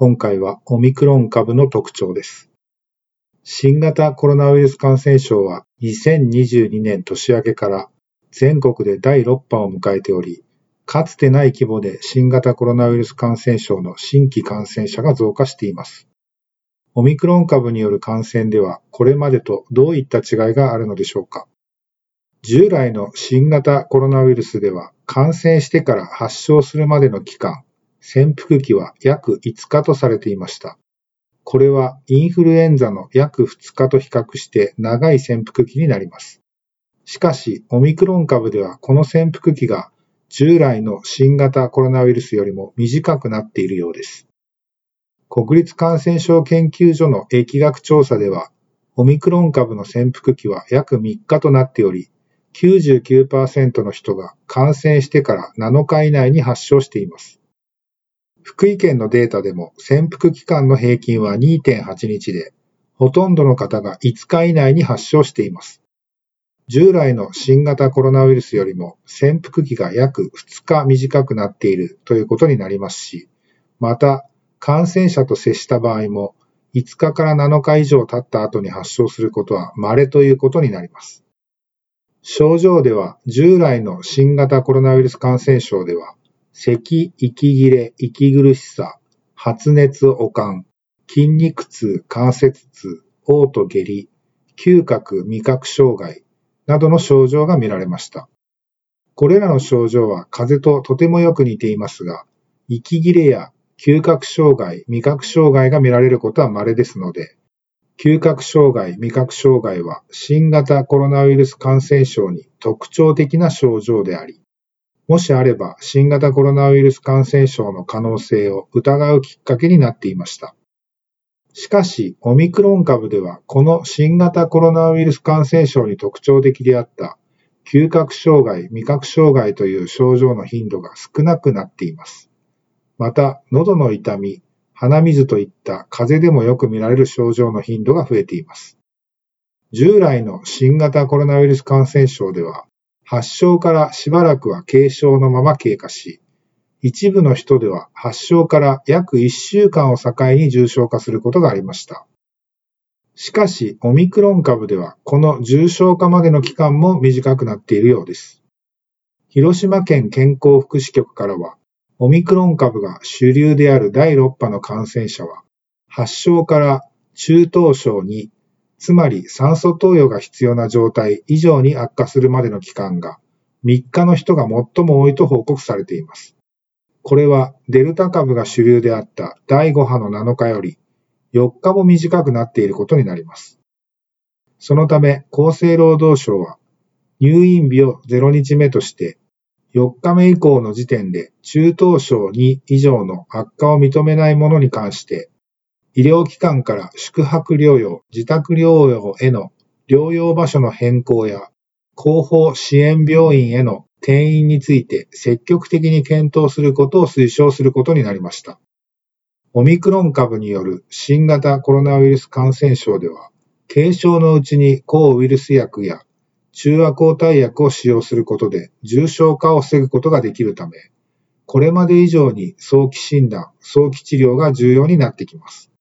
今回はオミクロン株の特徴です。新型コロナウイルス感染症は2022年年明けから全国で第6波を迎えており、かつてない規模で新型コロナウイルス感染症の新規感染者が増加しています。オミクロン株による感染ではこれまでとどういった違いがあるのでしょうか従来の新型コロナウイルスでは感染してから発症するまでの期間、潜伏期は約5日とされていました。これはインフルエンザの約2日と比較して長い潜伏期になります。しかし、オミクロン株ではこの潜伏期が従来の新型コロナウイルスよりも短くなっているようです。国立感染症研究所の疫学調査では、オミクロン株の潜伏期は約3日となっており、99%の人が感染してから7日以内に発症しています。福井県のデータでも潜伏期間の平均は2.8日で、ほとんどの方が5日以内に発症しています。従来の新型コロナウイルスよりも潜伏期が約2日短くなっているということになりますし、また感染者と接した場合も5日から7日以上経った後に発症することは稀ということになります。症状では従来の新型コロナウイルス感染症では咳、息切れ、息苦しさ、発熱、悪寒、筋肉痛、関節痛、嘔吐下痢、嗅覚、味覚障害などの症状が見られました。これらの症状は風邪ととてもよく似ていますが、息切れや嗅覚障害、味覚障害が見られることは稀ですので、嗅覚障害、味覚障害は新型コロナウイルス感染症に特徴的な症状であり、もしあれば新型コロナウイルス感染症の可能性を疑うきっかけになっていました。しかし、オミクロン株ではこの新型コロナウイルス感染症に特徴的であった嗅覚障害、味覚障害という症状の頻度が少なくなっています。また、喉の痛み、鼻水といった風邪でもよく見られる症状の頻度が増えています。従来の新型コロナウイルス感染症では、発症からしばらくは軽症のまま経過し、一部の人では発症から約1週間を境に重症化することがありました。しかし、オミクロン株ではこの重症化までの期間も短くなっているようです。広島県健康福祉局からは、オミクロン株が主流である第6波の感染者は、発症から中等症につまり酸素投与が必要な状態以上に悪化するまでの期間が3日の人が最も多いと報告されています。これはデルタ株が主流であった第5波の7日より4日も短くなっていることになります。そのため厚生労働省は入院日を0日目として4日目以降の時点で中等症2以上の悪化を認めないものに関して医療機関から宿泊療養、自宅療養への療養場所の変更や、後方支援病院への転院について積極的に検討することを推奨することになりました。オミクロン株による新型コロナウイルス感染症では、軽症のうちに抗ウイルス薬や中和抗体薬を使用することで重症化を防ぐことができるため、これまで以上に早期診断、早期治療が重要になってきます。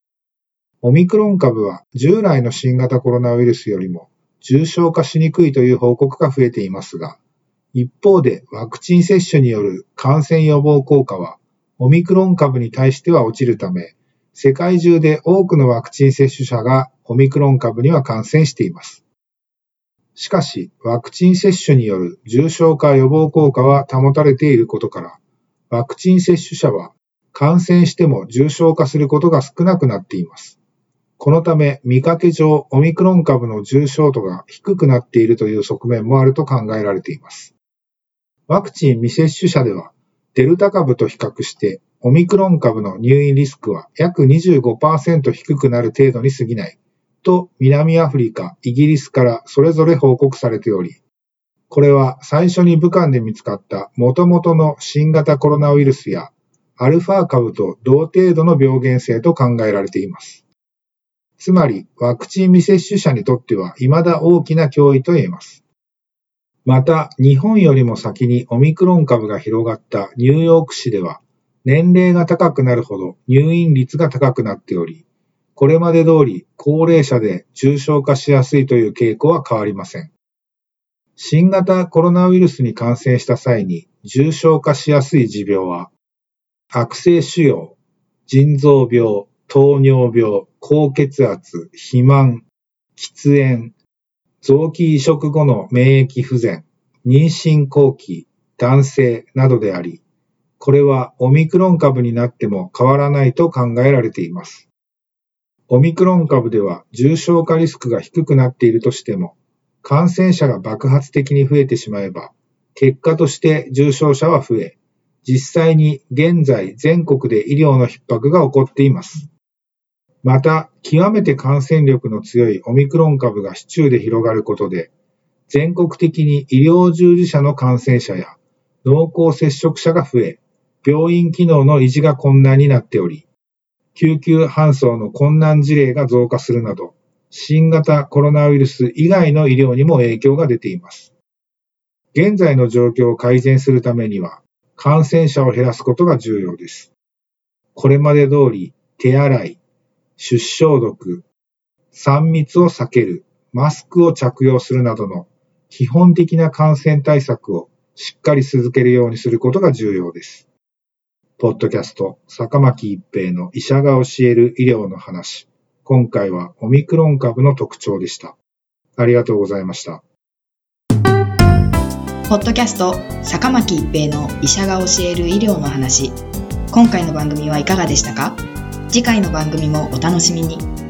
オミクロン株は従来の新型コロナウイルスよりも重症化しにくいという報告が増えていますが、一方でワクチン接種による感染予防効果はオミクロン株に対しては落ちるため、世界中で多くのワクチン接種者がオミクロン株には感染しています。しかし、ワクチン接種による重症化予防効果は保たれていることから、ワクチン接種者は感染しても重症化することが少なくなっています。このため、見かけ上、オミクロン株の重症度が低くなっているという側面もあると考えられています。ワクチン未接種者では、デルタ株と比較してオミクロン株の入院リスクは約25%低くなる程度に過ぎないと南アフリカ、イギリスからそれぞれ報告されており、これは最初に武漢で見つかった元々の新型コロナウイルスやアルファ株と同程度の病原性と考えられています。つまり、ワクチン未接種者にとっては未だ大きな脅威と言えます。また、日本よりも先にオミクロン株が広がったニューヨーク市では、年齢が高くなるほど入院率が高くなっており、これまで通り高齢者で重症化しやすいという傾向は変わりません。新型コロナウイルスに感染した際に重症化しやすい持病は、悪性腫瘍、腎臓病、糖尿病、高血圧、肥満、喫煙、臓器移植後の免疫不全、妊娠後期、男性などであり、これはオミクロン株になっても変わらないと考えられています。オミクロン株では重症化リスクが低くなっているとしても、感染者が爆発的に増えてしまえば、結果として重症者は増え、実際に現在全国で医療の逼迫が起こっています。また、極めて感染力の強いオミクロン株が市中で広がることで、全国的に医療従事者の感染者や濃厚接触者が増え、病院機能の維持が困難になっており、救急搬送の困難事例が増加するなど、新型コロナウイルス以外の医療にも影響が出ています。現在の状況を改善するためには、感染者を減らすことが重要です。これまで通り、手洗い、出消毒、3密を避ける、マスクを着用するなどの基本的な感染対策をしっかり続けるようにすることが重要です。ポッドキャスト、坂巻一平の医者が教える医療の話。今回はオミクロン株の特徴でした。ありがとうございました。ポッドキャスト坂巻一平の医者が教える医療の話。今回の番組はいかがでしたか？次回の番組もお楽しみに。